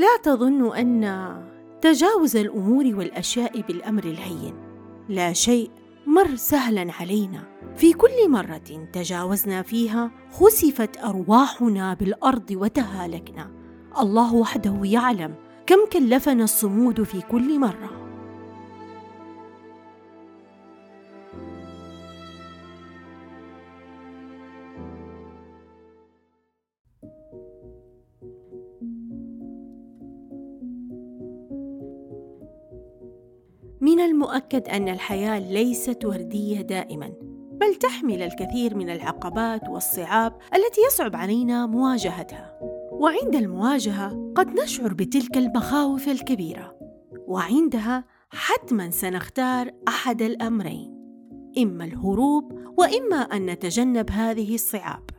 لا تظن أن تجاوز الأمور والأشياء بالأمر الهين. لا شيء مر سهلا علينا. في كل مرة تجاوزنا فيها خسفت أرواحنا بالأرض وتهالكنا. الله وحده يعلم كم كلفنا الصمود في كل مرة. المؤكد أن الحياة ليست وردية دائما بل تحمل الكثير من العقبات والصعاب التي يصعب علينا مواجهتها. وعند المواجهة قد نشعر بتلك المخاوف الكبيرة وعندها حتما سنختار أحد الأمرين إما الهروب وإما أن نتجنب هذه الصعاب.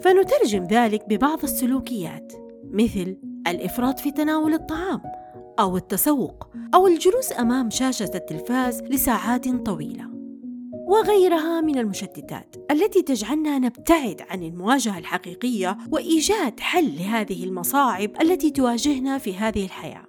فنترجم ذلك ببعض السلوكيات مثل الإفراط في تناول الطعام أو التسوق أو الجلوس أمام شاشة التلفاز لساعات طويلة. وغيرها من المشتتات التي تجعلنا نبتعد عن المواجهة الحقيقية وإيجاد حل لهذه المصاعب التي تواجهنا في هذه الحياة.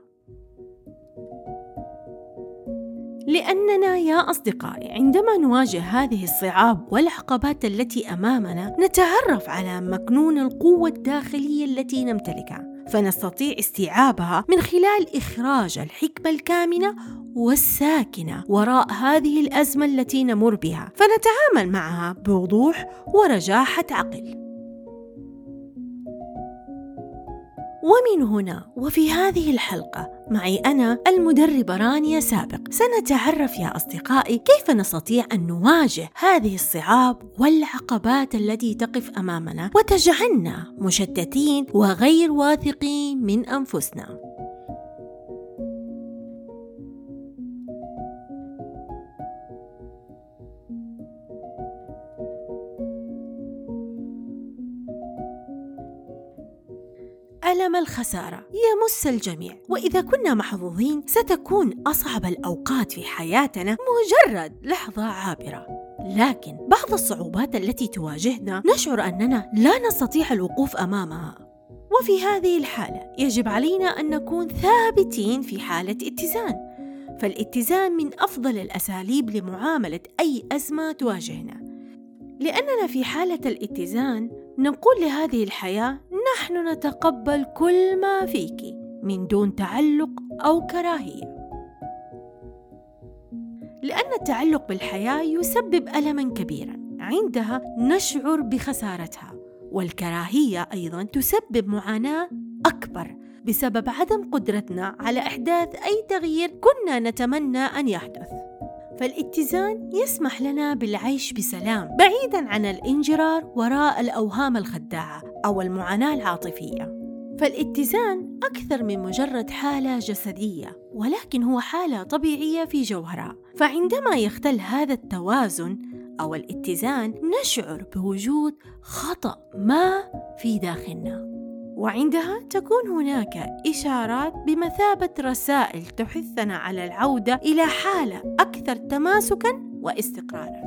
لأننا يا أصدقائي عندما نواجه هذه الصعاب والعقبات التي أمامنا نتعرف على مكنون القوة الداخلية التي نمتلكها. فنستطيع استيعابها من خلال إخراج الحكمة الكامنة والساكنة وراء هذه الأزمة التي نمر بها. فنتعامل معها بوضوح ورجاحة عقل. ومن هنا وفي هذه الحلقة معي أنا المدربة رانيا سابق. سنتعرف يا أصدقائي كيف نستطيع أن نواجه هذه الصعاب والعقبات التي تقف أمامنا وتجعلنا مشتتين وغير واثقين من أنفسنا. ألم الخسارة. يمس الجميع وإذا كنا محظوظين ستكون أصعب الأوقات في حياتنا مجرد لحظة عابرة. لكن بعض الصعوبات التي تواجهنا نشعر أننا لا نستطيع الوقوف أمامها. وفي هذه الحالة يجب علينا أن نكون ثابتين في حالة اتزان. فالاتزان من أفضل الأساليب لمعاملة أي أزمة تواجهنا. لأننا في حالة الاتزان نقول لهذه الحياة نحن نتقبل كل ما فيك من دون تعلق أو كراهية. لأن التعلق بالحياة يسبب ألما كبيرا عندها نشعر بخسارتها والكراهية أيضا تسبب معاناة أكبر بسبب عدم قدرتنا على إحداث أي تغيير كنا نتمنى أن يحدث. فالاتزان يسمح لنا بالعيش بسلام بعيدا عن الانجرار وراء الأوهام الخداعة أو المعاناة العاطفية. فالاتزان أكثر من مجرد حالة جسدية ولكن هو حالة طبيعية في جوهرها فعندما يختل هذا التوازن أو الاتزان نشعر بوجود خطأ ما في داخلنا. وعندها تكون هناك إشارات بمثابة رسائل تحثنا على العودة إلى حالة أكثر تماسكا واستقرارا.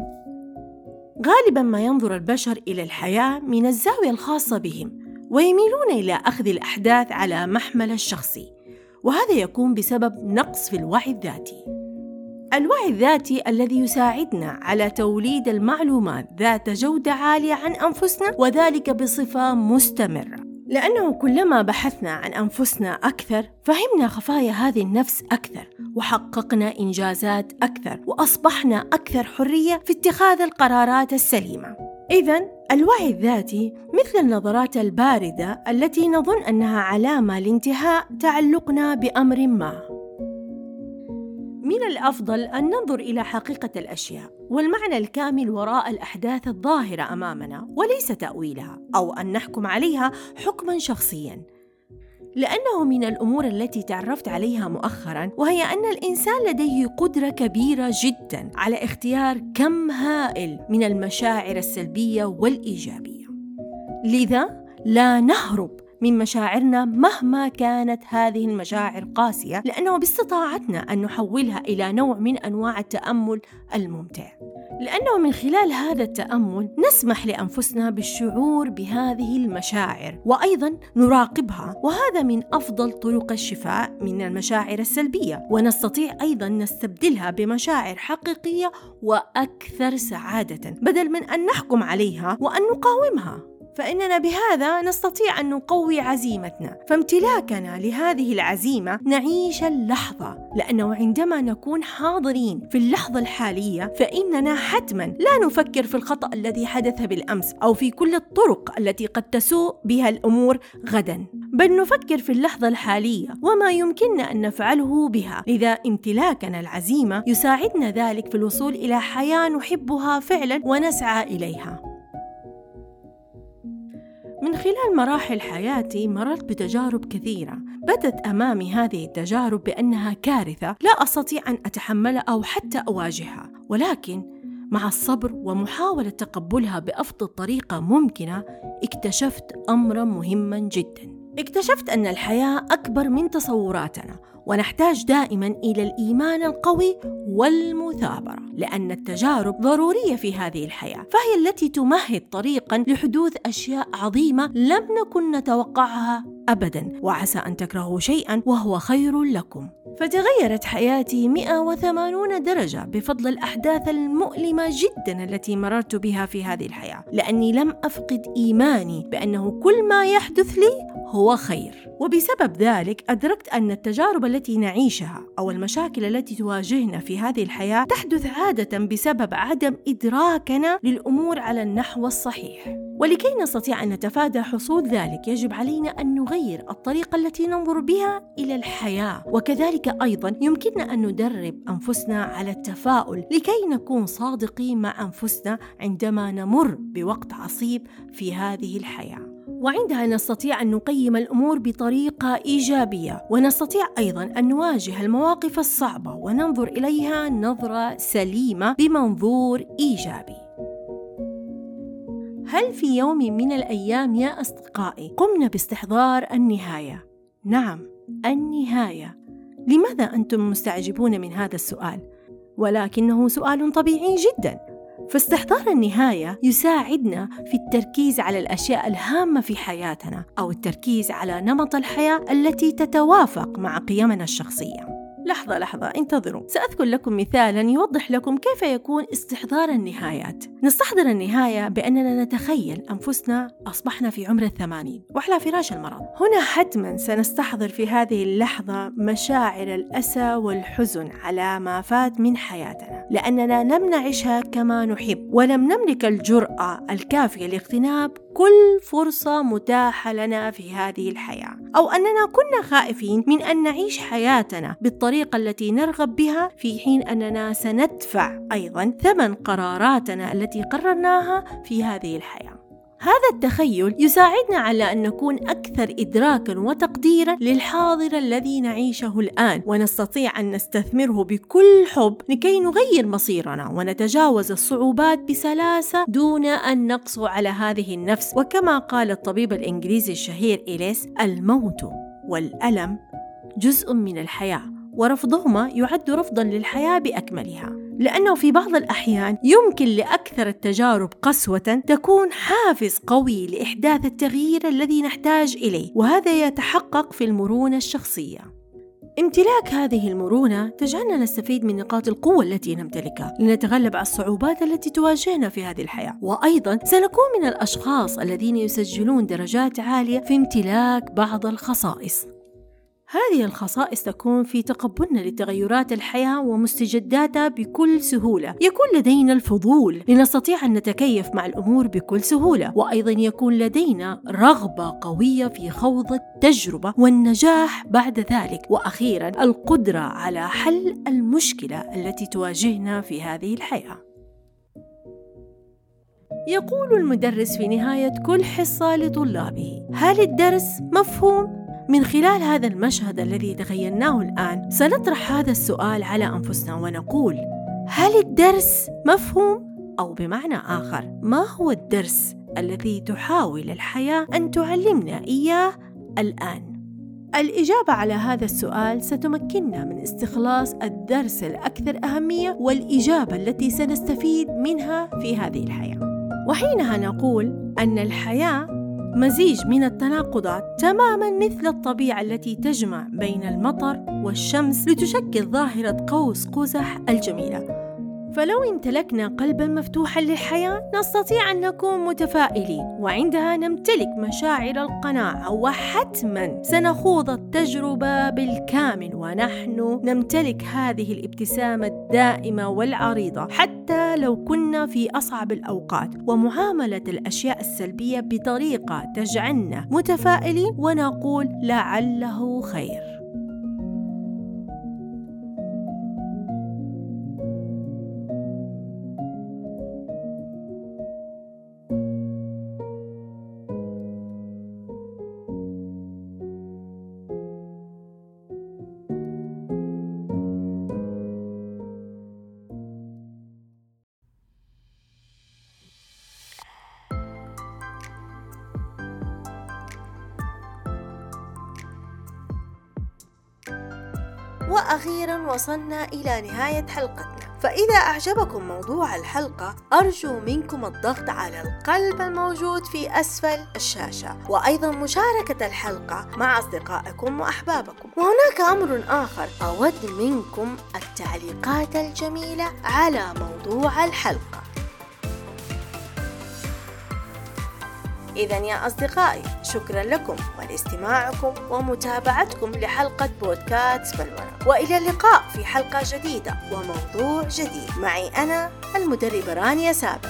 غالبا ما ينظر البشر إلى الحياة من الزاوية الخاصة بهم، ويميلون إلى أخذ الأحداث على محمل الشخصي، وهذا يكون بسبب نقص في الوعي الذاتي. الوعي الذاتي الذي يساعدنا على توليد المعلومات ذات جودة عالية عن أنفسنا وذلك بصفة مستمرة. لأنه كلما بحثنا عن أنفسنا أكثر فهمنا خفايا هذه النفس أكثر وحققنا إنجازات أكثر وأصبحنا أكثر حرية في اتخاذ القرارات السليمة. إذا الوعي الذاتي مثل النظرات الباردة التي نظن أنها علامة لانتهاء تعلقنا بأمر ما. من الأفضل أن ننظر إلى حقيقة الأشياء والمعنى الكامل وراء الأحداث الظاهرة أمامنا وليس تأويلها أو أن نحكم عليها حكما شخصيا. لأنه من الأمور التي تعرفت عليها مؤخرا وهي أن الإنسان لديه قدرة كبيرة جدا على اختيار كم هائل من المشاعر السلبية والإيجابية. لذا لا نهرب من مشاعرنا مهما كانت هذه المشاعر قاسية لأنه باستطاعتنا أن نحولها إلى نوع من أنواع التأمل الممتع. لأنه من خلال هذا التأمل نسمح لأنفسنا بالشعور بهذه المشاعر وأيضا نراقبها وهذا من أفضل طرق الشفاء من المشاعر السلبية. ونستطيع أيضا نستبدلها بمشاعر حقيقية وأكثر سعادة بدل من أن نحكم عليها وأن نقاومها. فإننا بهذا نستطيع أن نقوي عزيمتنا. فامتلاكنا لهذه العزيمة نعيش اللحظة لأنه عندما نكون حاضرين في اللحظة الحالية فإننا حتما لا نفكر في الخطأ الذي حدث بالأمس أو في كل الطرق التي قد تسوء بها الأمور غدا. بل نفكر في اللحظة الحالية وما يمكننا أن نفعله بها. لذا امتلاكنا العزيمة يساعدنا ذلك في الوصول إلى حياة نحبها فعلا ونسعى إليها. من خلال مراحل حياتي مررت بتجارب كثيرة. بدت أمامي هذه التجارب بأنها كارثة لا أستطيع أن أتحملها أو حتى أواجهها. ولكن مع الصبر ومحاولة تقبلها بأفضل طريقة ممكنة اكتشفت أمرا مهما جدا. اكتشفت أن الحياة أكبر من تصوراتنا ونحتاج دائما إلى الإيمان القوي والمثابرة لأن التجارب ضرورية في هذه الحياة فهي التي تمهد طريقا لحدوث أشياء عظيمة لم نكن نتوقعها ابدا وعسى أن تكرهوا شيئا وهو خير لكم. فتغيرت حياتي 180 درجة بفضل الأحداث المؤلمة جدا التي مررت بها في هذه الحياة لأني لم أفقد إيماني بأنه كل ما يحدث لي هو خير. وبسبب ذلك أدركت أن التجارب نعيشها أو المشاكل التي تواجهنا في هذه الحياة تحدث عادة بسبب عدم إدراكنا للأمور على النحو الصحيح. ولكي نستطيع أن نتفادى حصول ذلك يجب علينا أن نغير الطريقة التي ننظر بها إلى الحياة. وكذلك أيضا يمكننا أن ندرب أنفسنا على التفاؤل لكي نكون صادقين مع أنفسنا عندما نمر بوقت عصيب في هذه الحياة. وعندها نستطيع أن نقيم الأمور بطريقة إيجابية ونستطيع أيضا أن نواجه المواقف الصعبة وننظر إليها نظرة سليمة بمنظور إيجابي هل في يوم من الأيام يا أصدقائي قمنا باستحضار النهاية؟ نعم، النهاية. لماذا أنتم مستعجبون من هذا السؤال؟ ولكنه سؤال طبيعي جدا فاستحضار النهاية يساعدنا في التركيز على الأشياء الهامة في حياتنا أو التركيز على نمط الحياة التي تتوافق مع قيمنا الشخصية. لحظة لحظة انتظروا. سأذكر لكم مثالا يوضح لكم كيف يكون استحضار النهايات. نستحضر النهاية بأننا نتخيل أنفسنا أصبحنا في عمر الثمانين وعلى فراش المرض. هنا حتما سنستحضر في هذه اللحظة مشاعر الأسى والحزن على ما فات من حياتنا. لأننا لم نعشها كما نحب ولم نملك الجرأة الكافية لاغتناب كل فرصة متاحة لنا في هذه الحياة. أو أننا كنا خائفين من أن نعيش حياتنا بالطريقة التي نرغب بها في حين أننا سندفع أيضا ثمن قراراتنا التي قررناها في هذه الحياة. هذا التخيل يساعدنا على أن نكون أكثر ادراكا وتقديرا للحاضر الذي نعيشه الآن ونستطيع أن نستثمره بكل حب لكي نغير مصيرنا ونتجاوز الصعوبات بسلاسة دون أن نقسو على هذه النفس. وكما قال الطبيب الإنجليزي الشهير إليس الموت والألم جزء من الحياة ورفضهما يعد رفضا للحياة بأكملها. لأنه في بعض الأحيان يمكن لأكثر التجارب قسوة تكون حافز قوي لإحداث التغيير الذي نحتاج إليه وهذا يتحقق في المرونة الشخصية. امتلاك هذه المرونة تجعلنا نستفيد من نقاط القوة التي نمتلكها لنتغلب على الصعوبات التي تواجهنا في هذه الحياة. وأيضا سنكون من الأشخاص الذين يسجلون درجات عالية في امتلاك بعض الخصائص. هذه الخصائص تكون في تقبلنا لتغيرات الحياة ومستجداتها بكل سهولة. يكون لدينا الفضول لنستطيع أن نتكيف مع الأمور بكل سهولة. وأيضا يكون لدينا رغبة قوية في خوض التجربة والنجاح بعد ذلك. وأخيرا القدرة على حل المشكلة التي تواجهنا في هذه الحياة. يقول المدرس في نهاية كل حصة لطلابه هل الدرس مفهوم؟ من خلال هذا المشهد الذي تخيلناه الآن سنطرح هذا السؤال على أنفسنا ونقول هل الدرس مفهوم؟ أو بمعنى آخر ما هو الدرس الذي تحاول الحياة أن تعلمنا إياه الآن؟ الإجابة على هذا السؤال ستمكننا من استخلاص الدرس الأكثر أهمية والإجابة التي سنستفيد منها في هذه الحياة. وحينها نقول أن الحياة مزيج من التناقضات تماما مثل الطبيعة التي تجمع بين المطر والشمس لتشكل ظاهرة قوس قزح الجميلة. فلو امتلكنا قلبا مفتوحا للحياة نستطيع أن نكون متفائلين وعندها نمتلك مشاعر القناعة وحتما. سنخوض التجربة بالكامل ونحن نمتلك هذه الابتسامة الدائمة والعريضة حتى لو كنا في أصعب الأوقات. ومعاملة الأشياء السلبية بطريقة تجعلنا متفائلين ونقول لعله خير. وأخيرا وصلنا إلى نهاية حلقتنا. فإذا أعجبكم موضوع الحلقة أرجو منكم الضغط على القلب الموجود في أسفل الشاشة وأيضا مشاركة الحلقة مع أصدقائكم وأحبابكم. وهناك أمر آخر أود منكم التعليقات الجميلة على موضوع الحلقة. إذا يا أصدقائي شكرا لكم. ولاستماعكم ومتابعتكم لحلقة بودكاست بلورة وإلى اللقاء في حلقة جديدة وموضوع جديد. معي أنا المدربة رانيا سابق.